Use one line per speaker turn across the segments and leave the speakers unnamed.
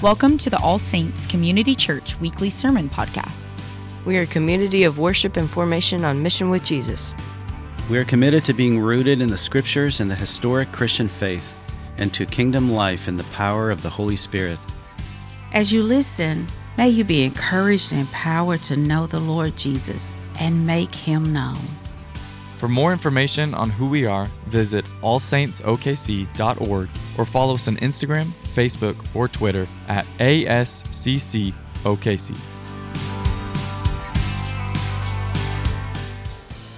Welcome to the All Saints Community Church Weekly Sermon Podcast.
We are a community of worship and formation on mission with Jesus.
We are committed to being rooted in the scriptures and the historic Christian faith and to kingdom life in the power of the Holy Spirit.
As you listen, may you be encouraged and empowered to know the Lord Jesus and make him known.
For more information on who we are, visit allsaintsokc.org or follow us on Instagram, Facebook, or Twitter at ASCCOKC.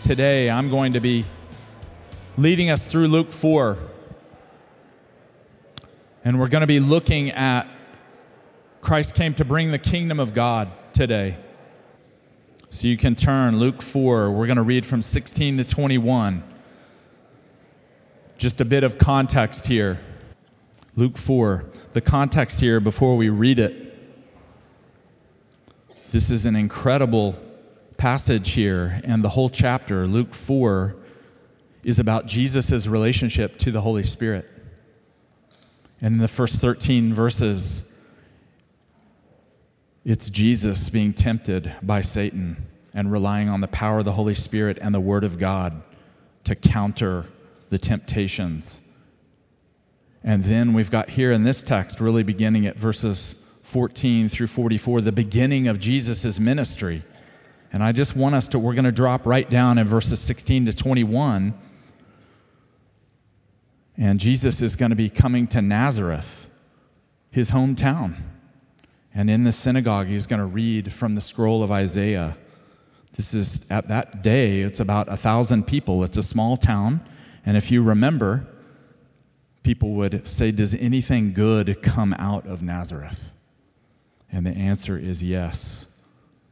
Today, I'm going to be leading us through Luke 4. And we're going to be looking at Christ came to bring the kingdom of God today. So you can turn Luke 4. We're going to read from 16 to 21. Just a bit of context here. Luke 4. The context here before we read it. This is an incredible passage here, and the whole chapter, Luke 4, is about Jesus' relationship to the Holy Spirit. And in the first 13 verses, it's Jesus being tempted by Satan and relying on the power of the Holy Spirit and the Word of God to counter the temptations. And then we've got here in this text, really beginning at verses 14 through 44, the beginning of Jesus' ministry. And I just want us to, we're going to drop right down in verses 16 to 21. And Jesus is going to be coming to Nazareth, his hometown. And in the synagogue, he's going to read from the scroll of Isaiah. This is at that day, it's about a thousand people. It's a small town. And if you remember, people would say, Does anything good come out of Nazareth? And the answer is yes.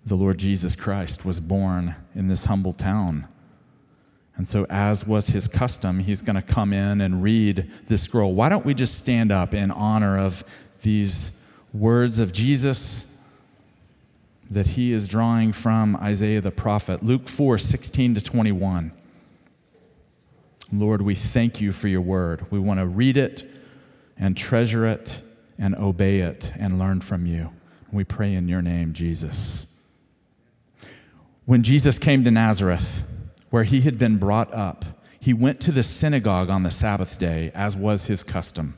The Lord Jesus Christ was born in this humble town. And so, as was his custom, he's going to come in and read this scroll. Why don't we just stand up in honor of these words of Jesus that he is drawing from Isaiah the prophet. Luke 4 16 to 21. Lord, we thank you for your word. We want to read it and treasure it and obey it and learn from you. We pray in your name, Jesus. When Jesus came to Nazareth, where he had been brought up, he went to the synagogue on the Sabbath day, as was his custom.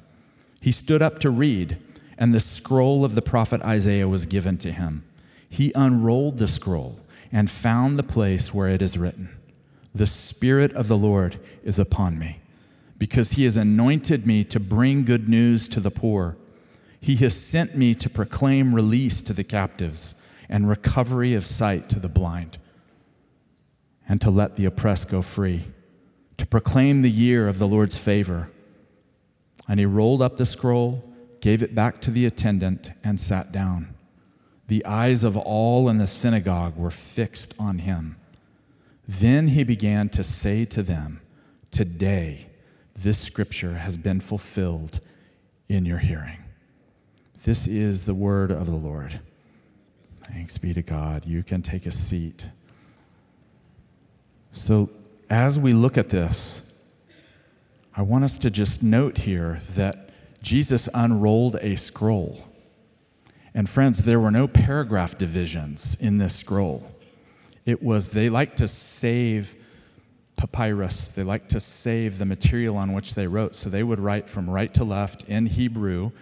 He stood up to read and the scroll of the prophet Isaiah was given to him. He unrolled the scroll and found the place where it is written The Spirit of the Lord is upon me, because he has anointed me to bring good news to the poor. He has sent me to proclaim release to the captives and recovery of sight to the blind, and to let the oppressed go free, to proclaim the year of the Lord's favor. And he rolled up the scroll gave it back to the attendant, and sat down. The eyes of all in the synagogue were fixed on him. Then he began to say to them, Today, this scripture has been fulfilled in your hearing. This is the word of the Lord. Thanks be to God. You can take a seat. So, as we look at this, I want us to just note here that Jesus unrolled a scroll. And friends, there were no paragraph divisions in this scroll. It was, they like to save papyrus, they like to save the material on which they wrote. So they would write from right to left in Hebrew,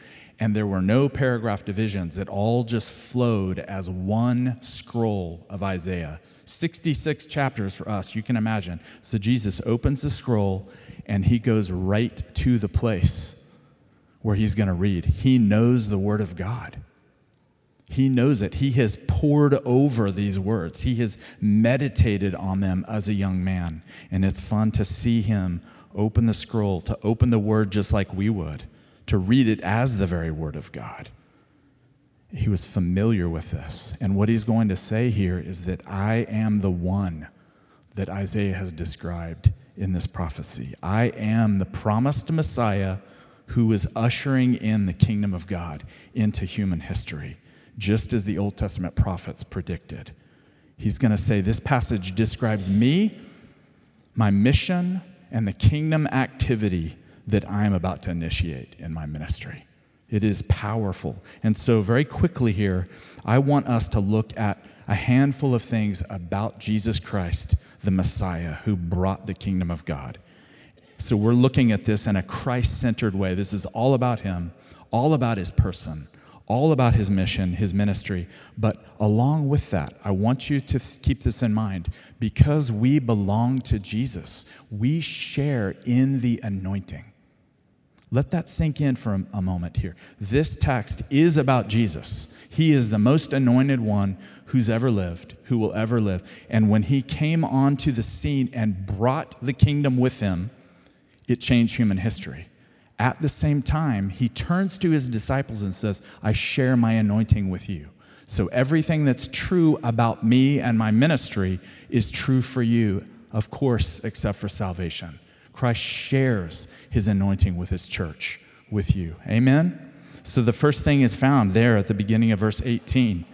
and there were no paragraph divisions. It all just flowed as one scroll of Isaiah. 66 chapters for us, you can imagine. So Jesus opens the scroll and he goes right to the place where he's going to read. He knows the Word of God. He knows it. He has pored over these words. He has meditated on them as a young man. And it's fun to see him open the scroll, to open the Word just like we would, to read it as the very Word of God. He was familiar with this. And what he's going to say here is that I am the one that Isaiah has described in this prophecy. I am the promised Messiah who is ushering in the kingdom of God into human history, just as the Old Testament prophets predicted. He's going to say, This passage describes me, my mission, and the kingdom activity that I am about to initiate in my ministry. It is powerful. And so, very quickly here, I want us to look at a handful of things about Jesus Christ, the Messiah, who brought the kingdom of God. So, we're looking at this in a Christ centered way. This is all about Him, all about His person, all about His mission, His ministry. But along with that, I want you to th- keep this in mind. Because we belong to Jesus, we share in the anointing. Let that sink in for a, a moment here. This text is about Jesus. He is the most anointed one who's ever lived, who will ever live. And when he came onto the scene and brought the kingdom with him, it changed human history. At the same time, he turns to his disciples and says, I share my anointing with you. So everything that's true about me and my ministry is true for you, of course, except for salvation. Christ shares his anointing with his church, with you. Amen? So the first thing is found there at the beginning of verse 18.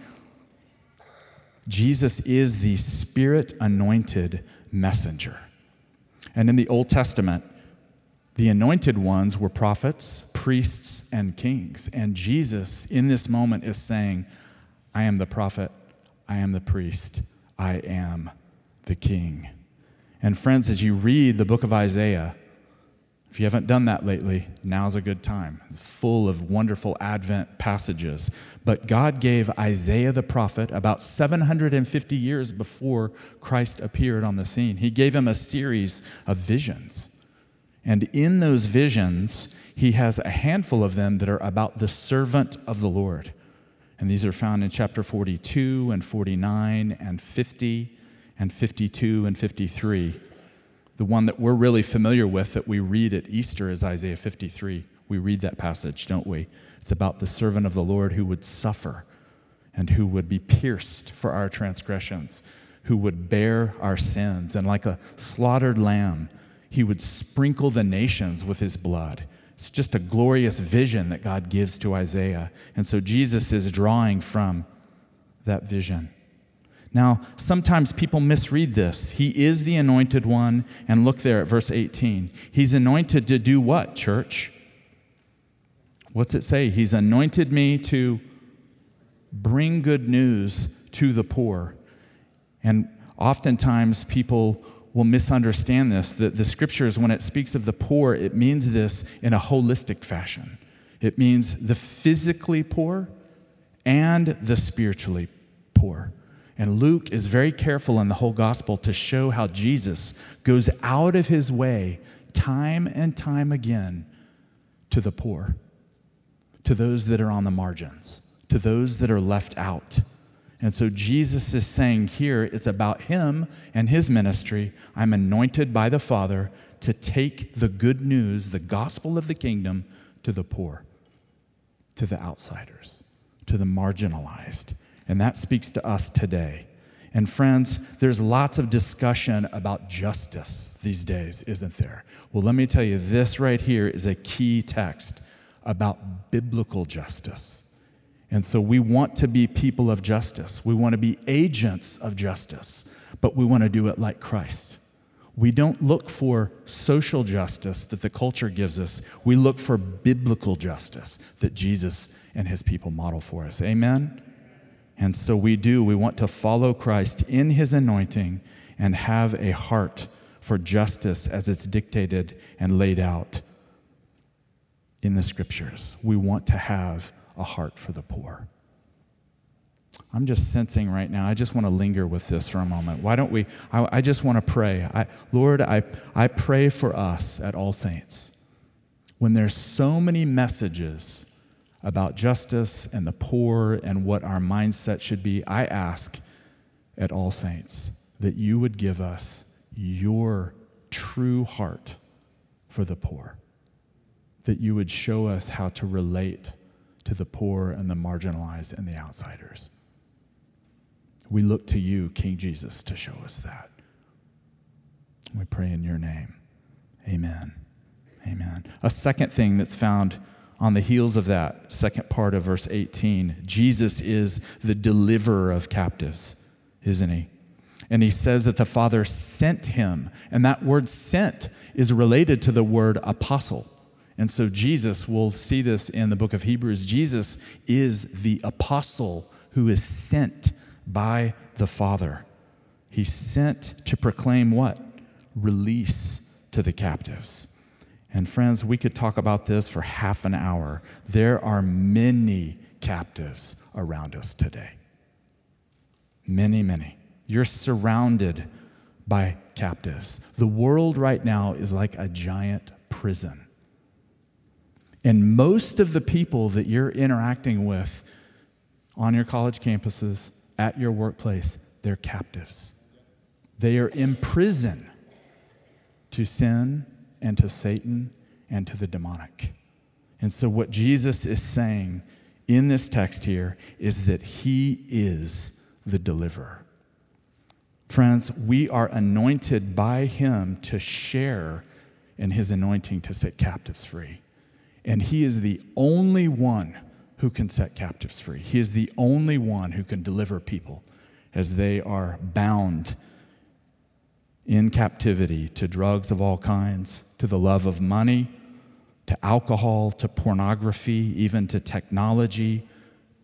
Jesus is the spirit anointed messenger. And in the Old Testament, the anointed ones were prophets, priests, and kings. And Jesus, in this moment, is saying, I am the prophet, I am the priest, I am the king. And friends, as you read the book of Isaiah, if you haven't done that lately, now's a good time. It's full of wonderful Advent passages. But God gave Isaiah the prophet about 750 years before Christ appeared on the scene. He gave him a series of visions. And in those visions, he has a handful of them that are about the servant of the Lord. And these are found in chapter 42 and 49 and 50 and 52 and 53. The one that we're really familiar with that we read at Easter is Isaiah 53. We read that passage, don't we? It's about the servant of the Lord who would suffer and who would be pierced for our transgressions, who would bear our sins, and like a slaughtered lamb, he would sprinkle the nations with his blood. It's just a glorious vision that God gives to Isaiah. And so Jesus is drawing from that vision. Now, sometimes people misread this. He is the anointed one, and look there at verse 18. He's anointed to do what, church? What's it say? He's anointed me to bring good news to the poor. And oftentimes people will misunderstand this that the scriptures, when it speaks of the poor, it means this in a holistic fashion. It means the physically poor and the spiritually poor. And Luke is very careful in the whole gospel to show how Jesus goes out of his way time and time again to the poor, to those that are on the margins, to those that are left out. And so Jesus is saying here it's about him and his ministry. I'm anointed by the Father to take the good news, the gospel of the kingdom, to the poor, to the outsiders, to the marginalized. And that speaks to us today. And friends, there's lots of discussion about justice these days, isn't there? Well, let me tell you, this right here is a key text about biblical justice. And so we want to be people of justice. We want to be agents of justice, but we want to do it like Christ. We don't look for social justice that the culture gives us. We look for biblical justice that Jesus and his people model for us. Amen? And so we do. We want to follow Christ in his anointing and have a heart for justice as it's dictated and laid out in the scriptures. We want to have a heart for the poor. I'm just sensing right now, I just want to linger with this for a moment. Why don't we? I, I just want to pray. I, Lord, I, I pray for us at All Saints. When there's so many messages about justice and the poor and what our mindset should be, I ask at All Saints that you would give us your true heart for the poor, that you would show us how to relate to the poor and the marginalized and the outsiders. We look to you, King Jesus, to show us that. We pray in your name. Amen. Amen. A second thing that's found on the heels of that, second part of verse 18, Jesus is the deliverer of captives, isn't he? And he says that the Father sent him. And that word sent is related to the word apostle. And so, Jesus, we'll see this in the book of Hebrews, Jesus is the apostle who is sent by the Father. He's sent to proclaim what? Release to the captives. And friends, we could talk about this for half an hour. There are many captives around us today. Many, many. You're surrounded by captives. The world right now is like a giant prison. And most of the people that you're interacting with on your college campuses, at your workplace, they're captives. They are in prison to sin and to Satan and to the demonic. And so, what Jesus is saying in this text here is that he is the deliverer. Friends, we are anointed by him to share in his anointing to set captives free. And he is the only one who can set captives free. He is the only one who can deliver people as they are bound in captivity to drugs of all kinds, to the love of money, to alcohol, to pornography, even to technology,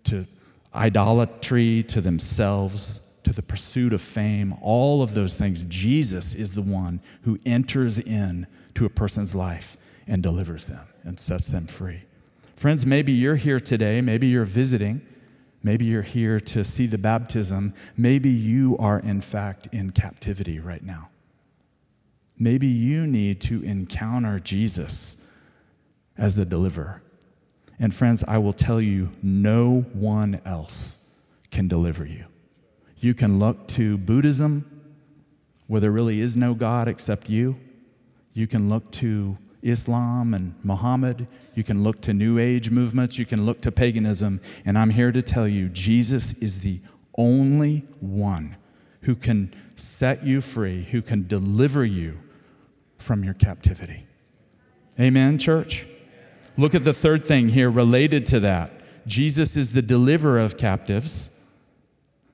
to idolatry, to themselves, to the pursuit of fame, all of those things. Jesus is the one who enters in to a person's life and delivers them and sets them free. Friends, maybe you're here today, maybe you're visiting, maybe you're here to see the baptism, maybe you are in fact in captivity right now. Maybe you need to encounter Jesus as the deliverer. And friends, I will tell you, no one else can deliver you. You can look to Buddhism, where there really is no God except you. You can look to Islam and Muhammad. You can look to New Age movements. You can look to paganism. And I'm here to tell you Jesus is the only one who can set you free, who can deliver you from your captivity. Amen, church? Look at the third thing here related to that. Jesus is the deliverer of captives,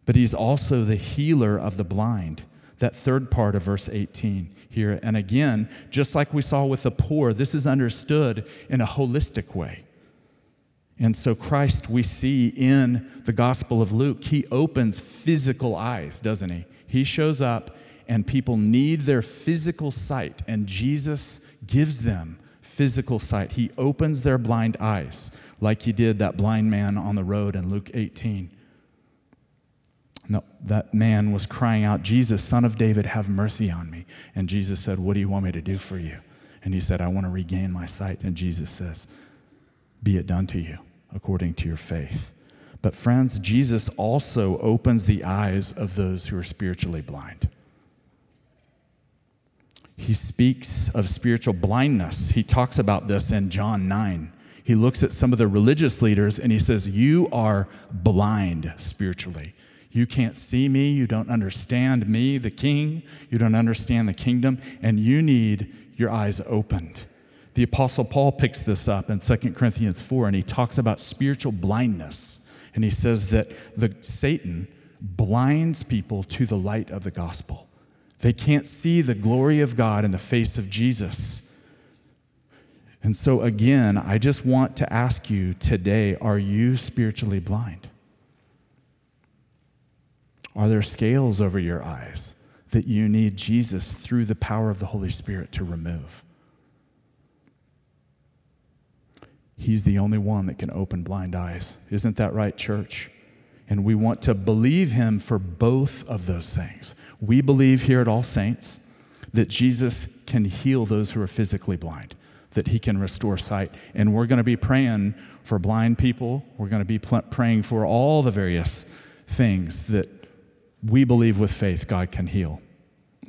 but he's also the healer of the blind. That third part of verse 18 here. And again, just like we saw with the poor, this is understood in a holistic way. And so, Christ, we see in the Gospel of Luke, he opens physical eyes, doesn't he? He shows up, and people need their physical sight, and Jesus gives them physical sight. He opens their blind eyes, like he did that blind man on the road in Luke 18. No, that man was crying out, Jesus, son of David, have mercy on me. And Jesus said, What do you want me to do for you? And he said, I want to regain my sight. And Jesus says, Be it done to you according to your faith. But, friends, Jesus also opens the eyes of those who are spiritually blind. He speaks of spiritual blindness. He talks about this in John 9. He looks at some of the religious leaders and he says, You are blind spiritually. You can't see me. You don't understand me, the king. You don't understand the kingdom. And you need your eyes opened. The Apostle Paul picks this up in 2 Corinthians 4, and he talks about spiritual blindness. And he says that the, Satan blinds people to the light of the gospel. They can't see the glory of God in the face of Jesus. And so, again, I just want to ask you today are you spiritually blind? Are there scales over your eyes that you need Jesus through the power of the Holy Spirit to remove? He's the only one that can open blind eyes. Isn't that right, church? And we want to believe him for both of those things. We believe here at All Saints that Jesus can heal those who are physically blind, that he can restore sight. And we're going to be praying for blind people. We're going to be praying for all the various things that we believe with faith God can heal.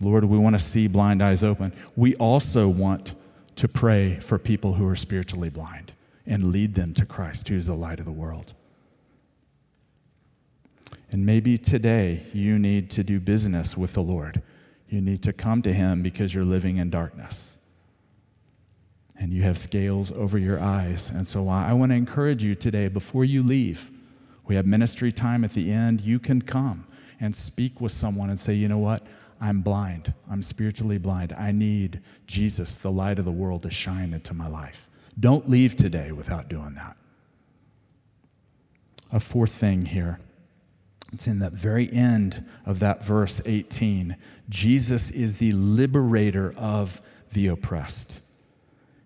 Lord, we want to see blind eyes open. We also want to pray for people who are spiritually blind and lead them to Christ, who's the light of the world. And maybe today you need to do business with the Lord. You need to come to Him because you're living in darkness. And you have scales over your eyes. And so I want to encourage you today, before you leave, we have ministry time at the end. You can come and speak with someone and say, you know what? I'm blind. I'm spiritually blind. I need Jesus, the light of the world, to shine into my life. Don't leave today without doing that. A fourth thing here. It's in that very end of that verse 18. Jesus is the liberator of the oppressed.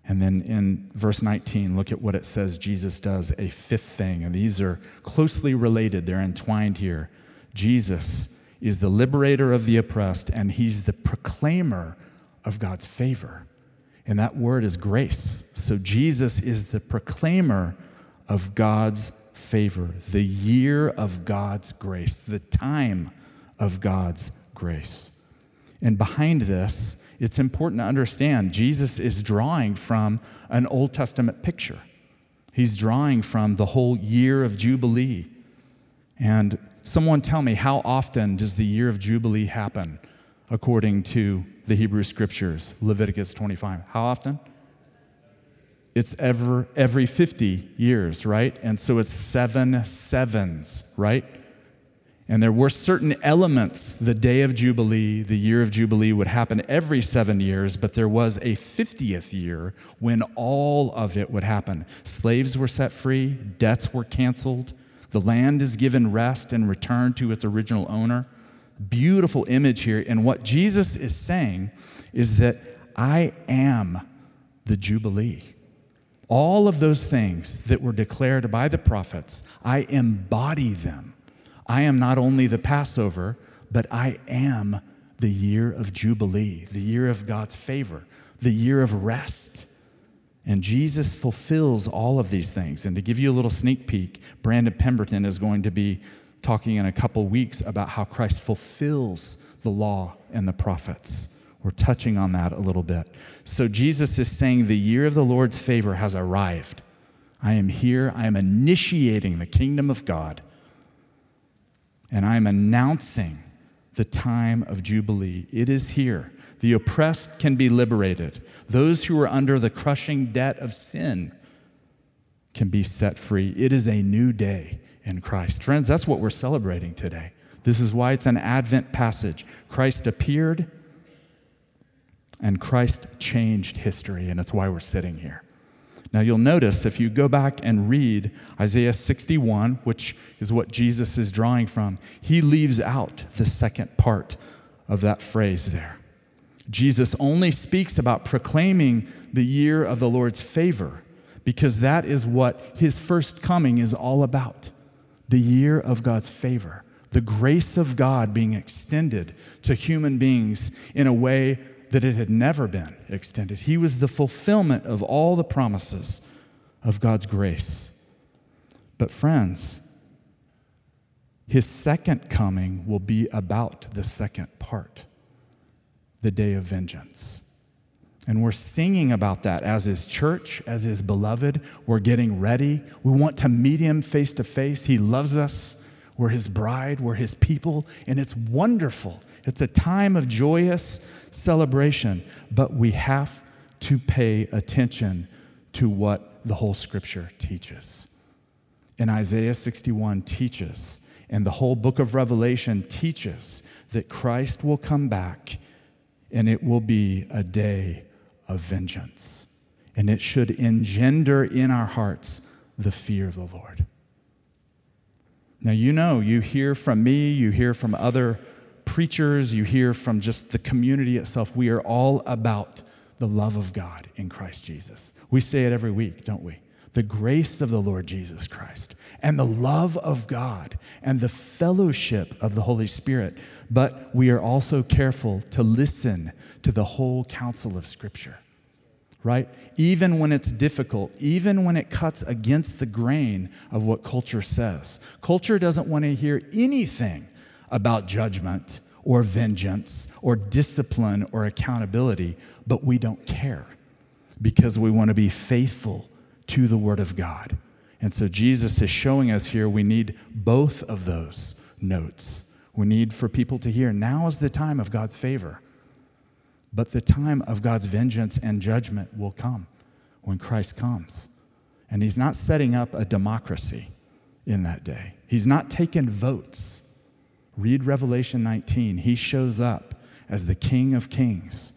And then in verse 19, look at what it says Jesus does, a fifth thing. And these are closely related, they're entwined here. Jesus is the liberator of the oppressed, and he's the proclaimer of God's favor. And that word is grace. So Jesus is the proclaimer of God's favor, the year of God's grace, the time of God's grace. And behind this, it's important to understand Jesus is drawing from an Old Testament picture. He's drawing from the whole year of Jubilee. And someone tell me, how often does the year of Jubilee happen according to the Hebrew Scriptures, Leviticus 25? How often? It's ever, every 50 years, right? And so it's seven sevens, right? And there were certain elements, the day of Jubilee, the year of Jubilee would happen every seven years, but there was a 50th year when all of it would happen. Slaves were set free, debts were canceled, the land is given rest and returned to its original owner. Beautiful image here. And what Jesus is saying is that I am the Jubilee. All of those things that were declared by the prophets, I embody them. I am not only the Passover, but I am the year of Jubilee, the year of God's favor, the year of rest. And Jesus fulfills all of these things. And to give you a little sneak peek, Brandon Pemberton is going to be talking in a couple weeks about how Christ fulfills the law and the prophets. We're touching on that a little bit. So Jesus is saying the year of the Lord's favor has arrived. I am here. I am initiating the kingdom of God. And I am announcing the time of Jubilee. It is here. The oppressed can be liberated. Those who are under the crushing debt of sin can be set free. It is a new day in Christ. Friends, that's what we're celebrating today. This is why it's an Advent passage. Christ appeared and Christ changed history, and it's why we're sitting here. Now, you'll notice if you go back and read Isaiah 61, which is what Jesus is drawing from, he leaves out the second part of that phrase there. Jesus only speaks about proclaiming the year of the Lord's favor because that is what his first coming is all about the year of God's favor, the grace of God being extended to human beings in a way that it had never been extended. He was the fulfillment of all the promises of God's grace. But, friends, his second coming will be about the second part, the day of vengeance. And we're singing about that as his church, as his beloved. We're getting ready. We want to meet him face to face. He loves us. We're his bride, we're his people, and it's wonderful. It's a time of joyous celebration, but we have to pay attention to what the whole scripture teaches. And Isaiah 61 teaches, and the whole book of Revelation teaches that Christ will come back and it will be a day of vengeance. And it should engender in our hearts the fear of the Lord. Now, you know, you hear from me, you hear from other preachers, you hear from just the community itself. We are all about the love of God in Christ Jesus. We say it every week, don't we? The grace of the Lord Jesus Christ and the love of God and the fellowship of the Holy Spirit. But we are also careful to listen to the whole counsel of Scripture right? Even when it's difficult, even when it cuts against the grain of what culture says. Culture doesn't want to hear anything about judgment or vengeance or discipline or accountability, but we don't care because we want to be faithful to the Word of God. And so Jesus is showing us here we need both of those notes. We need for people to hear now is the time of God's favor. But the time of God's vengeance and judgment will come when Christ comes. And he's not setting up a democracy in that day, he's not taking votes. Read Revelation 19. He shows up as the King of Kings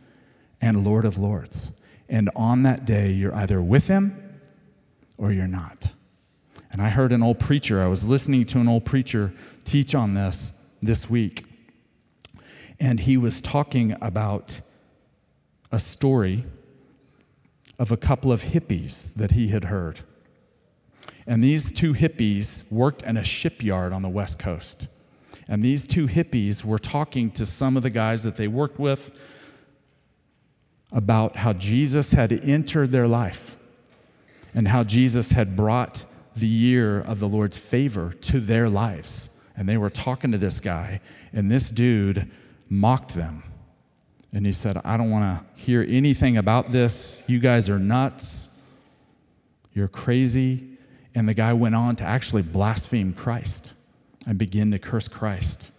and Lord of Lords. And on that day, you're either with him or you're not. And I heard an old preacher, I was listening to an old preacher teach on this this week. And he was talking about a story of a couple of hippies that he had heard. And these two hippies worked in a shipyard on the West Coast. And these two hippies were talking to some of the guys that they worked with about how Jesus had entered their life and how Jesus had brought the year of the Lord's favor to their lives. And they were talking to this guy, and this dude mocked them. And he said, I don't want to hear anything about this. You guys are nuts. You're crazy. And the guy went on to actually blaspheme Christ and begin to curse Christ.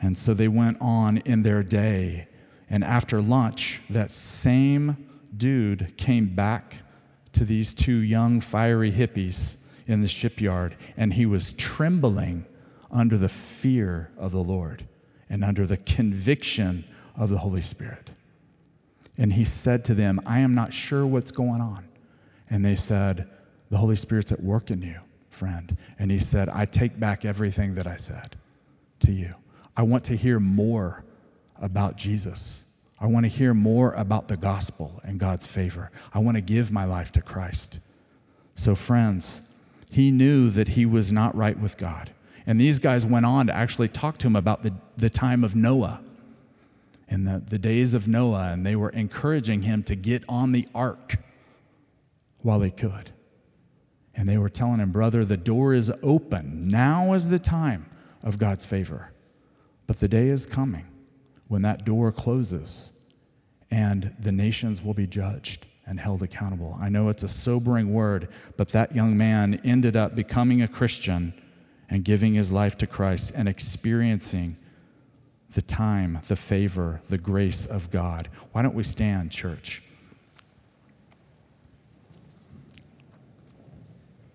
And so they went on in their day. And after lunch, that same dude came back to these two young, fiery hippies in the shipyard, and he was trembling under the fear of the Lord and under the conviction of the Holy Spirit. And he said to them, I am not sure what's going on. And they said, The Holy Spirit's at work in you, friend. And he said, I take back everything that I said to you. I want to hear more about Jesus. I want to hear more about the gospel and God's favor. I want to give my life to Christ. So, friends, he knew that he was not right with God. And these guys went on to actually talk to him about the, the time of Noah and the, the days of Noah, and they were encouraging him to get on the ark while they could. And they were telling him, Brother, the door is open. Now is the time of God's favor. But the day is coming when that door closes and the nations will be judged and held accountable. I know it's a sobering word, but that young man ended up becoming a Christian and giving his life to Christ and experiencing the time, the favor, the grace of God. Why don't we stand, church?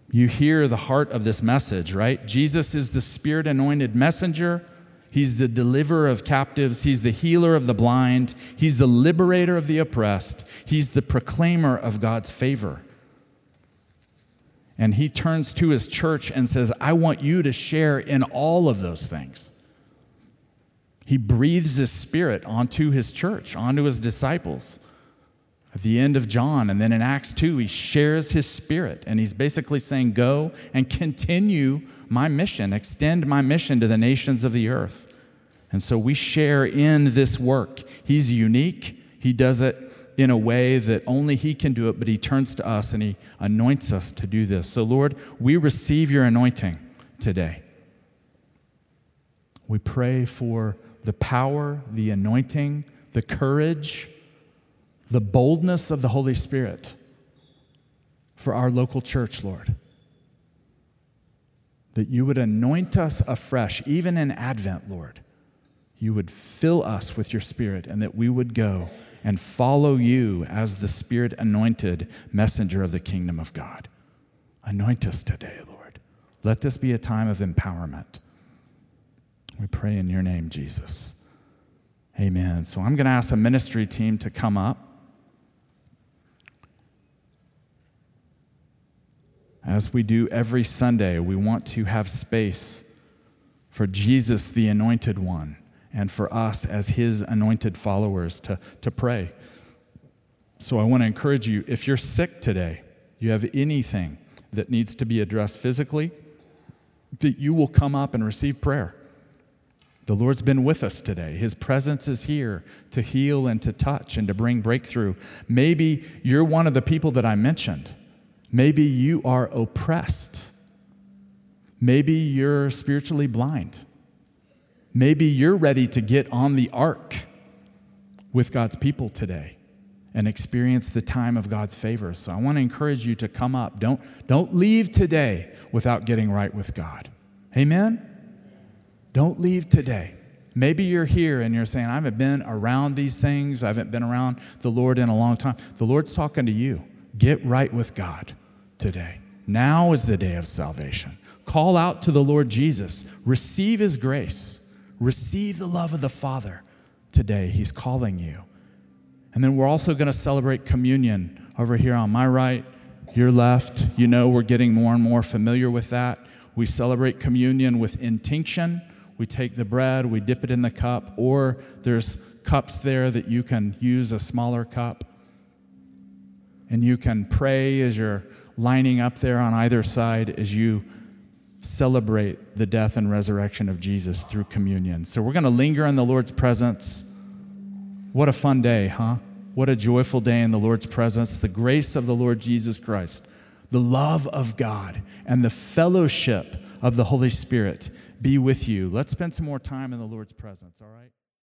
You hear the heart of this message, right? Jesus is the spirit anointed messenger. He's the deliverer of captives. He's the healer of the blind. He's the liberator of the oppressed. He's the proclaimer of God's favor. And he turns to his church and says, I want you to share in all of those things. He breathes his spirit onto his church, onto his disciples. At the end of John, and then in Acts 2, he shares his spirit, and he's basically saying, Go and continue my mission, extend my mission to the nations of the earth. And so we share in this work. He's unique, he does it in a way that only He can do it, but He turns to us and He anoints us to do this. So, Lord, we receive your anointing today. We pray for the power, the anointing, the courage, the boldness of the Holy Spirit for our local church, Lord. That you would anoint us afresh, even in Advent, Lord. You would fill us with your Spirit, and that we would go and follow you as the Spirit anointed messenger of the kingdom of God. Anoint us today, Lord. Let this be a time of empowerment. We pray in your name, Jesus. Amen. So I'm going to ask the ministry team to come up. As we do every Sunday, we want to have space for Jesus, the anointed one, and for us as his anointed followers to, to pray. So I want to encourage you if you're sick today, you have anything that needs to be addressed physically, that you will come up and receive prayer. The Lord's been with us today. His presence is here to heal and to touch and to bring breakthrough. Maybe you're one of the people that I mentioned. Maybe you are oppressed. Maybe you're spiritually blind. Maybe you're ready to get on the ark with God's people today and experience the time of God's favor. So I want to encourage you to come up. Don't, don't leave today without getting right with God. Amen? Don't leave today. Maybe you're here and you're saying, I haven't been around these things. I haven't been around the Lord in a long time. The Lord's talking to you. Get right with God today. Now is the day of salvation. Call out to the Lord Jesus. Receive his grace. Receive the love of the Father today. He's calling you. And then we're also going to celebrate communion over here on my right Your left, you know, we're getting more and more familiar with that. We celebrate communion with intinction. We take the bread, we dip it in the cup, or there's cups there that you can use a smaller cup. And you can pray as you're lining up there on either side as you celebrate the death and resurrection of Jesus through communion. So we're going to linger in the Lord's presence. What a fun day, huh? What a joyful day in the Lord's presence. The grace of the Lord Jesus Christ, the love of God, and the fellowship of the Holy Spirit be with you. Let's spend some more time in the Lord's presence, all right?